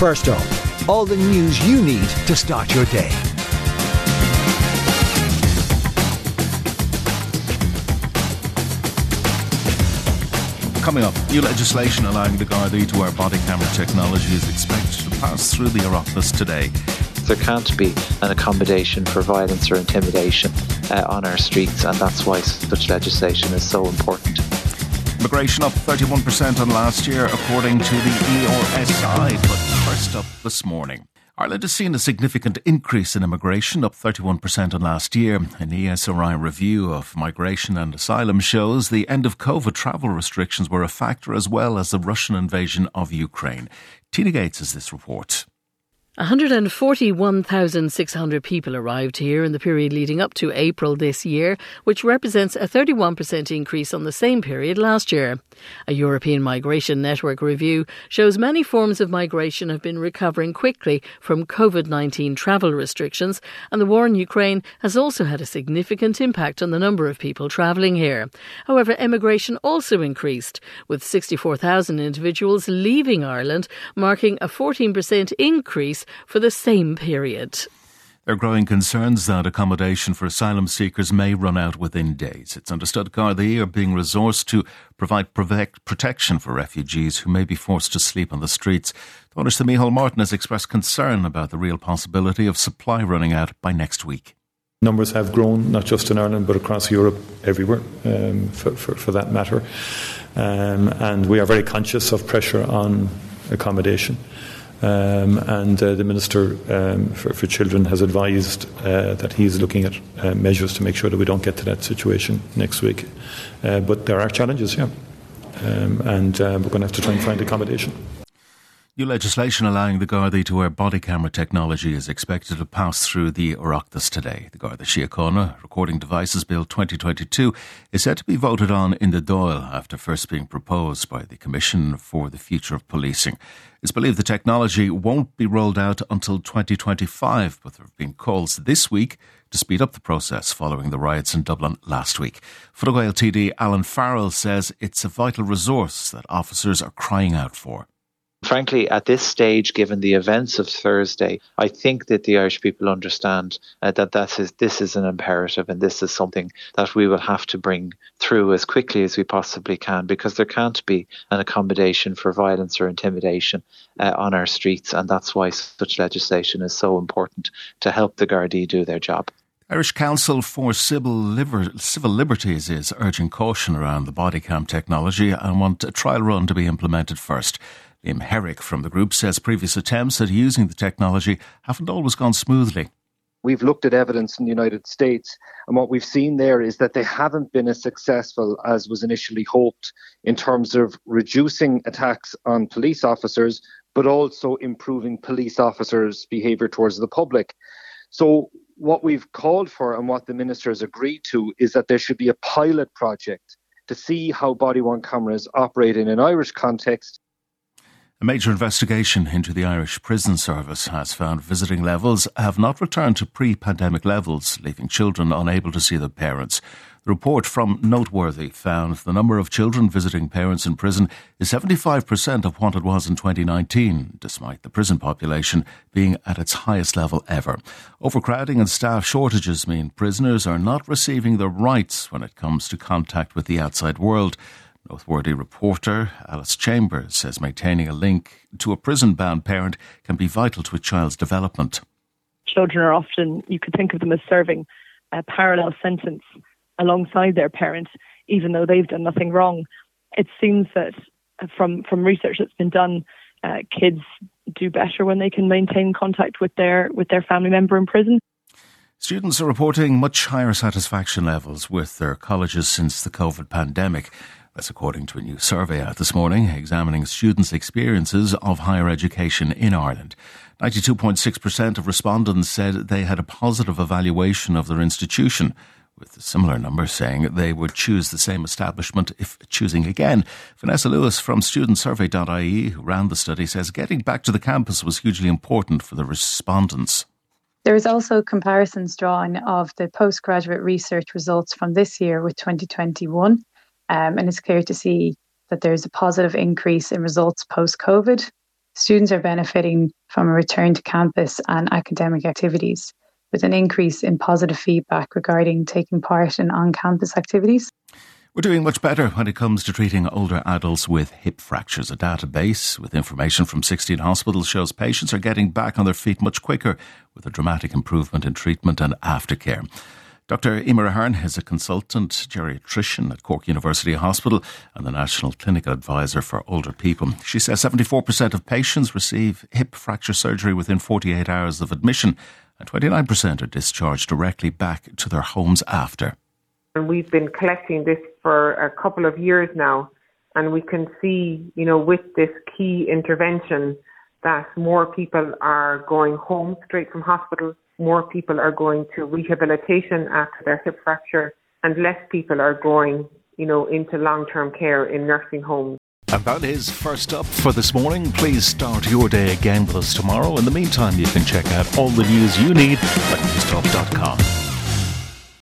First up, all the news you need to start your day. Coming up, new legislation allowing the Gardaí to wear body camera technology is expected to pass through the Oireachtas today. There can't be an accommodation for violence or intimidation uh, on our streets, and that's why such legislation is so important. Immigration up 31% on last year, according to the ERSI. But first up this morning. Ireland has seen a significant increase in immigration, up 31% on last year. An ESRI review of migration and asylum shows the end of COVID travel restrictions were a factor as well as the Russian invasion of Ukraine. Tina Gates has this report. 141,600 people arrived here in the period leading up to April this year, which represents a 31% increase on the same period last year. A European Migration Network review shows many forms of migration have been recovering quickly from COVID 19 travel restrictions, and the war in Ukraine has also had a significant impact on the number of people travelling here. However, emigration also increased, with 64,000 individuals leaving Ireland, marking a 14% increase for the same period. There are growing concerns that accommodation for asylum seekers may run out within days. It's understood Gardaí are being resourced to provide protection for refugees who may be forced to sleep on the streets. Taoiseach Micheál Martin has expressed concern about the real possibility of supply running out by next week. Numbers have grown, not just in Ireland, but across Europe, everywhere, um, for, for, for, that matter. Um, and we are very conscious of pressure on accommodation. Um, and uh, the Minister um, for, for, Children has advised uh, that he is looking at uh, measures to make sure that we don't get to that situation next week. Uh, but there are challenges, yeah. Um, and uh, we're going to have to try and find accommodation. New legislation allowing the Gardaí to wear body camera technology is expected to pass through the Oireachtas today. The Garda Síochána Recording Devices Bill 2022 is set to be voted on in the Dáil after first being proposed by the Commission for the Future of Policing. It's believed the technology won't be rolled out until 2025, but there have been calls this week to speed up the process following the riots in Dublin last week. Fine TD Alan Farrell says it's a vital resource that officers are crying out for. Frankly, at this stage, given the events of Thursday, I think that the Irish people understand uh, that that is, this is an imperative and this is something that we will have to bring through as quickly as we possibly can because there can't be an accommodation for violence or intimidation uh, on our streets. And that's why such legislation is so important to help the Gardaí do their job. Irish Council for Civil, Liber- Civil Liberties is urging caution around the body cam technology and want a trial run to be implemented first. Liam Herrick from the group says previous attempts at using the technology haven't always gone smoothly. We've looked at evidence in the United States, and what we've seen there is that they haven't been as successful as was initially hoped in terms of reducing attacks on police officers, but also improving police officers' behaviour towards the public. So, what we've called for and what the minister has agreed to is that there should be a pilot project to see how body worn cameras operate in an Irish context a major investigation into the Irish prison service has found visiting levels have not returned to pre pandemic levels, leaving children unable to see their parents. The report from Noteworthy found the number of children visiting parents in prison is 75% of what it was in 2019, despite the prison population being at its highest level ever. Overcrowding and staff shortages mean prisoners are not receiving their rights when it comes to contact with the outside world. Noteworthy reporter Alice Chambers says maintaining a link to a prison bound parent can be vital to a child's development. Children are often, you could think of them as serving a parallel sentence alongside their parent, even though they've done nothing wrong. It seems that from, from research that's been done, uh, kids do better when they can maintain contact with their with their family member in prison. Students are reporting much higher satisfaction levels with their colleges since the COVID pandemic. That's according to a new survey out this morning examining students' experiences of higher education in Ireland. 92.6% of respondents said they had a positive evaluation of their institution, with a similar number saying they would choose the same establishment if choosing again. Vanessa Lewis from studentsurvey.ie, who ran the study, says getting back to the campus was hugely important for the respondents. There is also comparisons drawn of the postgraduate research results from this year with 2021 um, and it's clear to see that there's a positive increase in results post COVID. Students are benefiting from a return to campus and academic activities, with an increase in positive feedback regarding taking part in on campus activities. We're doing much better when it comes to treating older adults with hip fractures. A database with information from 16 hospitals shows patients are getting back on their feet much quicker with a dramatic improvement in treatment and aftercare. Dr. Emer Ahern is a consultant geriatrician at Cork University Hospital and the National Clinical Advisor for Older People. She says 74% of patients receive hip fracture surgery within 48 hours of admission, and 29% are discharged directly back to their homes after. And we've been collecting this for a couple of years now, and we can see, you know, with this key intervention that more people are going home straight from hospital more people are going to rehabilitation after their hip fracture and less people are going, you know, into long-term care in nursing homes. And that is first up for this morning. Please start your day again with us tomorrow. In the meantime, you can check out all the news you need at newstalk.com.